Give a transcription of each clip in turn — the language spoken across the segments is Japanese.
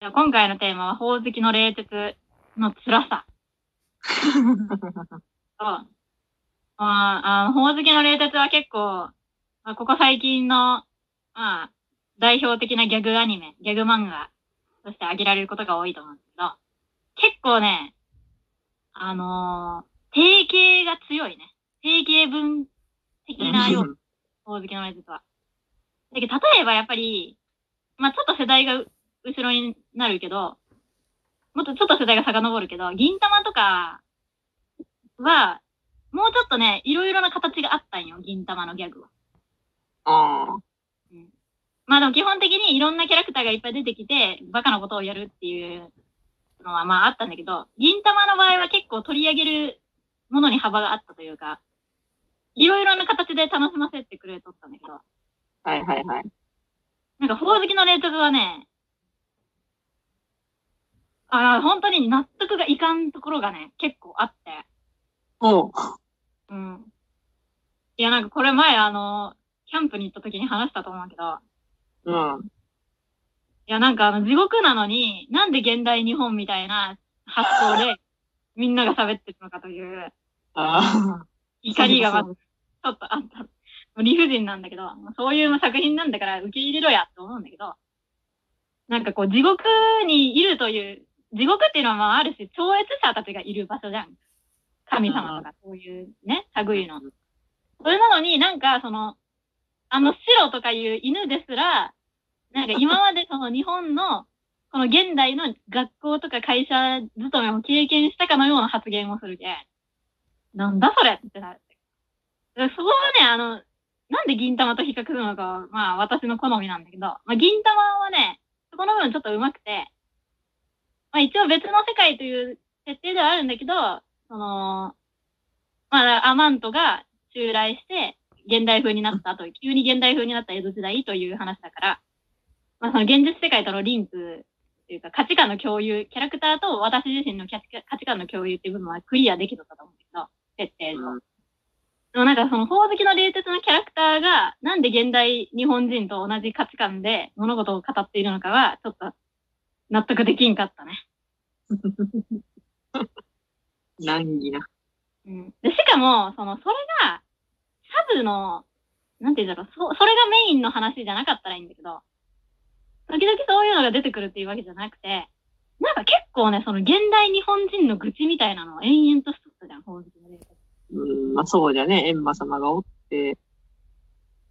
じゃあ今回のテーマは、ほおずきの冷徹の辛さ。そう。まあ、あの、ほおずきの冷徹は結構、まあ、ここ最近の、まあ、代表的なギャグアニメ、ギャグ漫画として挙げられることが多いと思うんですけど、結構ね、あのー、定型が強いね。定型文的なよう、ほおずきの冷徹は。だけど、例えばやっぱり、まあちょっと世代が後ろになるけど、もっとちょっと世代が遡るけど、銀玉とかは、もうちょっとね、いろいろな形があったんよ、銀玉のギャグは。ああ。うん。まあでも基本的にいろんなキャラクターがいっぱい出てきて、バカなことをやるっていうのはまああったんだけど、銀玉の場合は結構取り上げるものに幅があったというか、いろいろな形で楽しませてくれとったんだけど、はいはいはい。なんか、ほおずきの冷徹はね、あ本当に納得がいかんところがね、結構あって。おう。うん。いや、なんかこれ前あの、キャンプに行った時に話したと思うけど、うん。いや、なんかあの、地獄なのに、なんで現代日本みたいな発想で、みんなが喋ってるのかという、あ怒りがまず、ちょっとあった。理不尽なんだけど、そういう作品なんだから受け入れろやって思うんだけど、なんかこう、地獄にいるという、地獄っていうのはまあある種超越者たちがいる場所じゃん。神様とかそういうね、類の。それなのになんかその、あの白とかいう犬ですら、なんか今までその日本の、この現代の学校とか会社勤めも経験したかのような発言をするけ。なんだそれってなる。そこはね、あの、なんで銀玉と比較するのかは、まあ私の好みなんだけど、まあ銀玉はね、そこの部分ちょっと上手くて、まあ一応別の世界という設定ではあるんだけど、その、まあアマントが襲来して現代風になったと、急に現代風になった江戸時代という話だから、まあその現実世界とのリンクというか価値観の共有、キャラクターと私自身の価値観の共有っていう部分はクリアできたと思うんだけど、設定の。でもなんかその、宝石の冷徹なキャラクターが、なんで現代日本人と同じ価値観で物事を語っているのかは、ちょっと納得できんかったね。難儀な。うん。で、しかも、その、それが、サブの、なんて言うんだろう、そ、それがメインの話じゃなかったらいいんだけど、時々そういうのが出てくるっていうわけじゃなくて、なんか結構ね、その現代日本人の愚痴みたいなのを延々としとったじゃん、宝石の。うん、まあそうじゃね。エンマ様がおって。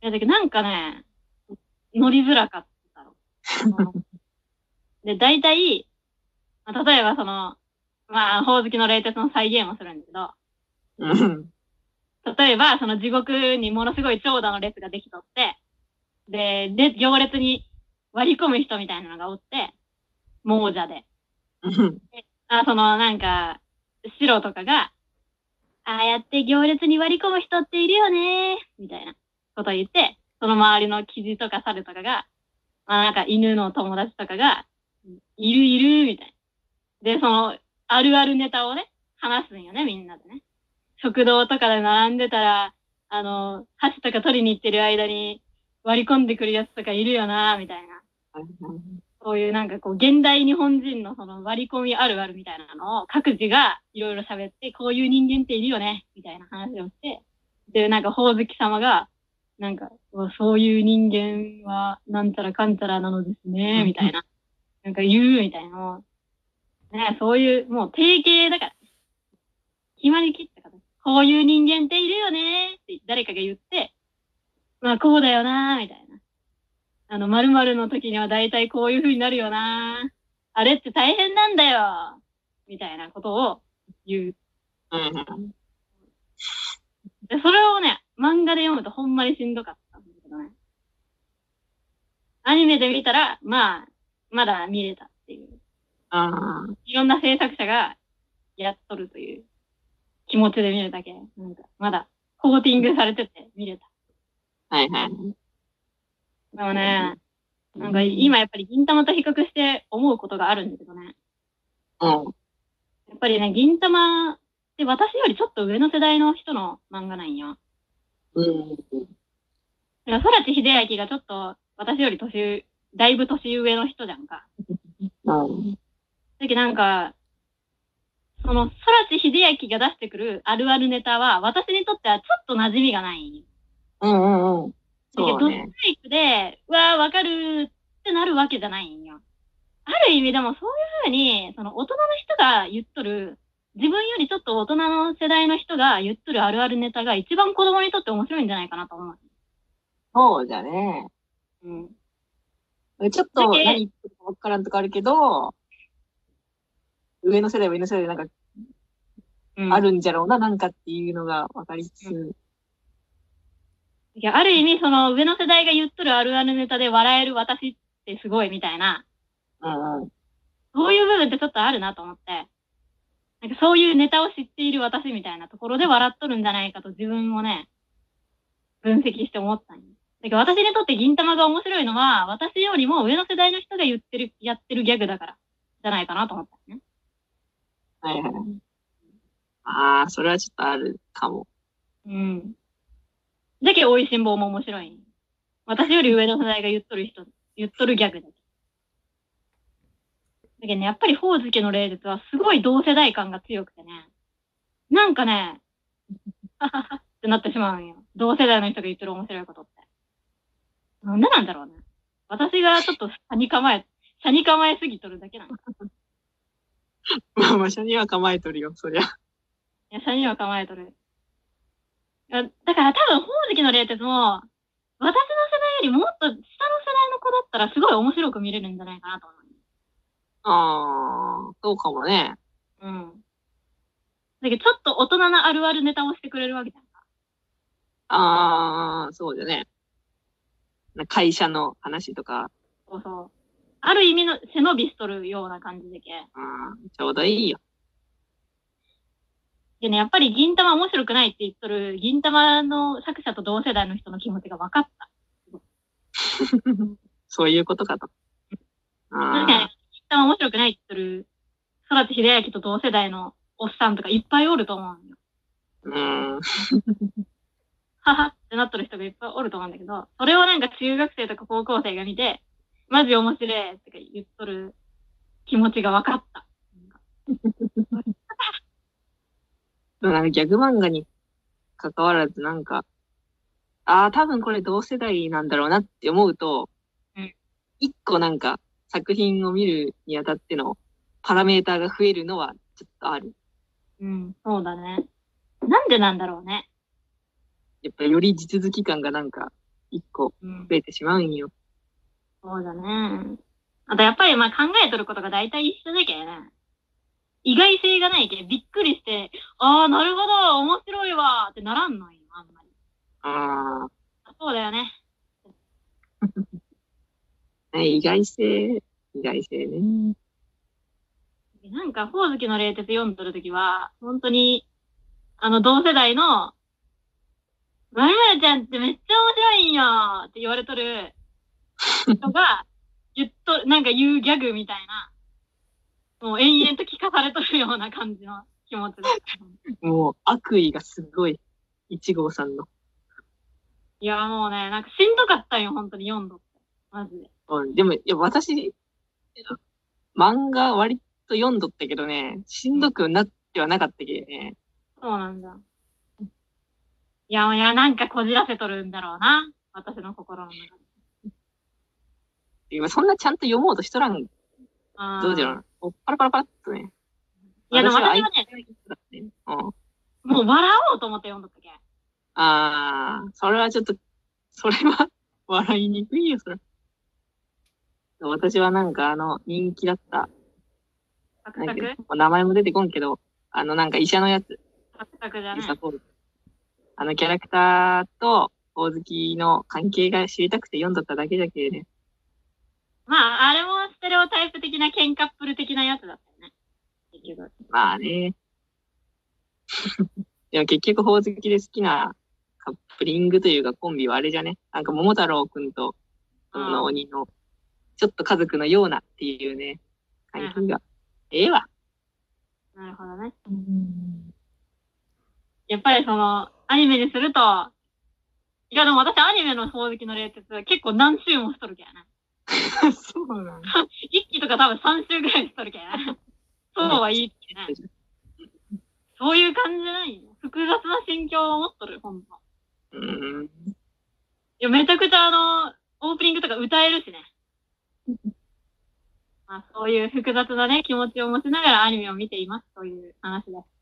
いや、だけどなんかね、乗りづらかったろ。で、大体、まあ例えばその、まあ、宝石の冷徹の再現をするんだけど、うん。例えば、その地獄にものすごい長蛇の列ができとって、で、で、行列に割り込む人みたいなのがおって、亡者で。うん。あ、その、なんか、白とかが、ああやって行列に割り込む人っているよねみたいなことを言って、その周りのキジとか猿とかが、まあなんか犬の友達とかが、いるいるみたいな。で、その、あるあるネタをね、話すんよね、みんなでね。食堂とかで並んでたら、あの、箸とか取りに行ってる間に割り込んでくるやつとかいるよなみたいな。そういうなんかこう、現代日本人のその割り込みあるあるみたいなのを各自がいろいろ喋って、こういう人間っているよね、みたいな話をして、で、なんか、宝月様が、なんか、そういう人間は、なんちゃらかんちゃらなのですね、みたいな。なんか言うみたいな。ね、そういう、もう定型だから。決まりきったから。こういう人間っているよねって誰かが言って、まあこうだよなみたいな。あの、〇〇の時には大体こういう風になるよなあれって大変なんだよみたいなことを言う。うん。で、それをね、漫画で読むとほんまにしんどかったんだけどね。アニメで見たら、まあ、まだ見れたっていう。ああ。いろんな制作者がやっとるという気持ちで見るだけ。なんか、まだコーティングされてて見れた。はいはい。でもね、なんか今やっぱり銀玉と比較して思うことがあるんだけどね。うん。やっぱりね、銀玉って私よりちょっと上の世代の人の漫画なんよ。うん。だから空知秀明がちょっと私より年上、だいぶ年上の人じゃんか。うん。だけどなんか、その、空知秀明が出してくるあるあるネタは、私にとってはちょっと馴染みがない。うんうんうん。だけど、そうね。ドイクで、うわーわかるってなるわけじゃないんよ。ある意味でもそういうふうに、その大人の人が言っとる、自分よりちょっと大人の世代の人が言っとるあるあるネタが一番子供にとって面白いんじゃないかなと思う。そうじゃね。うん。ちょっと何言ってるか分からんとかあるけど、上の世代は上の世代でなんかうん、あるんじゃろうな、なんかっていうのが分かりつつ。いや、ある意味、その上の世代が言っとるあるあるネタで笑える私ってすごいみたいな、うんうん。そういう部分ってちょっとあるなと思って、なんかそういうネタを知っている私みたいなところで笑っとるんじゃないかと自分もね、分析して思ったんよ。だけど私にとって銀玉が面白いのは、私よりも上の世代の人が言ってる、やってるギャグだから、じゃないかなと思ったね。はいはい。ああ、それはちょっとあるかも。うん。だけど、美味しん坊も面白い。私より上の世代が言っとる人、言っとるギャグだけ。だけどね、やっぱり、ほおずきの霊術はすごい同世代感が強くてね。なんかね、はははってなってしまうんよ。同世代の人が言ってる面白いことって。なんでなんだろうね。私がちょっと車に構え、車に構えすぎとるだけなの。い まあまあ、車には構えとるよ、そりゃ。や、車には構えとる。だから多分、ほおずきの霊術も、私の世代よりもっと下の世代の子だったらすごい面白く見れるんじゃないかなと思う。ああ、そうかもね。うん。だけど、ちょっと大人なあるあるネタをしてくれるわけじゃんか。ああ、そうだね。な会社の話とか、そうそう。ある意味の背伸びしとるような感じでけ。うん、ちょうどいいよ。でね、やっぱり銀玉面白くないって言っとる銀玉の作者と同世代の人の気持ちが分かった。そういうことかと。確かに、あ銀玉面白くないって言っとる空知秀明と同世代のおっさんとかいっぱいおると思うんよ。あ、うん。ははってなっとる人がいっぱいおると思うんだけど、それをなんか中学生とか高校生が見て、マジ面白いってか言っとる気持ちが分かった。なんかギャグ漫画に関わらずなんか、ああ、多分これ同世代なんだろうなって思うとうん、一個なんか作品を見るにあたってのパラメーターが増えるのはちょっとある。うん、そうだね。なんでなんだろうね。やっぱより地続き感がなんか一個うん、増えてしまうんよ。そうだね。あとやっぱりまあ考えとることが大体一緒だけどね。意外性がないけびっくりして、ああ、なるほど、面白いわってならんのよ、あんまり。ああそうだよね。あ、ね、意外性、意外性ね。なんか、ほおずきの冷徹読んどるときは、本当に、あの、同世代の、まるまるちゃんってめっちゃ面白いんよって言われとる人が、言っと、なんか言うギャグみたいな、もう延々と聞かされとるような感じの気持ちだった。もう悪意がすごい。一号さんの。いや、もうね、なんかしんどかったんよ、本当に読んどって。マジで。うん、でも、いや、私、漫画割と読んどったけどね、しんどくなってはなかったけどね。そうなんだ。いや、いや、なんかこじらせとるんだろうな。私の心の中で。今そんなちゃんと読もうとしとらん。どうじゃろう。おパラパラパラっとね。いや、でも私はね、ね。うん。もう笑おうと思って読んどったけん。あー、それはちょっと、それは笑いにくいよ、それ。私はなんかあの、人気だった、サクサク？名前も出てこんけど、あのなんか医者のやつ、サクサクじゃねユサポールあのキャラクターと、大好きの関係が知りたくて読んどっただけだけね。まあ、あれもステレオタイプ的なケンカップル的なやつだったよね。結局。まあね。でも結局、ほおずきで好きなカップリングというかコンビはあれじゃね？なんか桃太郎くんと、その鬼の、ちょっと家族のようなっていうね、関係が。ええわ。なるほどね。やっぱりその、アニメにすると、いやでも私アニメの宝石の冷徹結構何周もしとるけどね。そうなんだ。一期とか多分3週ぐらいしとるけん。そうは言いってね。そういう感じじゃないよ。複雑な心境を持っとる、ほんと。うん。いや、めちゃくちゃあの、オープニングとか歌えるしね。まあ、そういう複雑なね、気持ちを持ちながらアニメを見ていますという話です。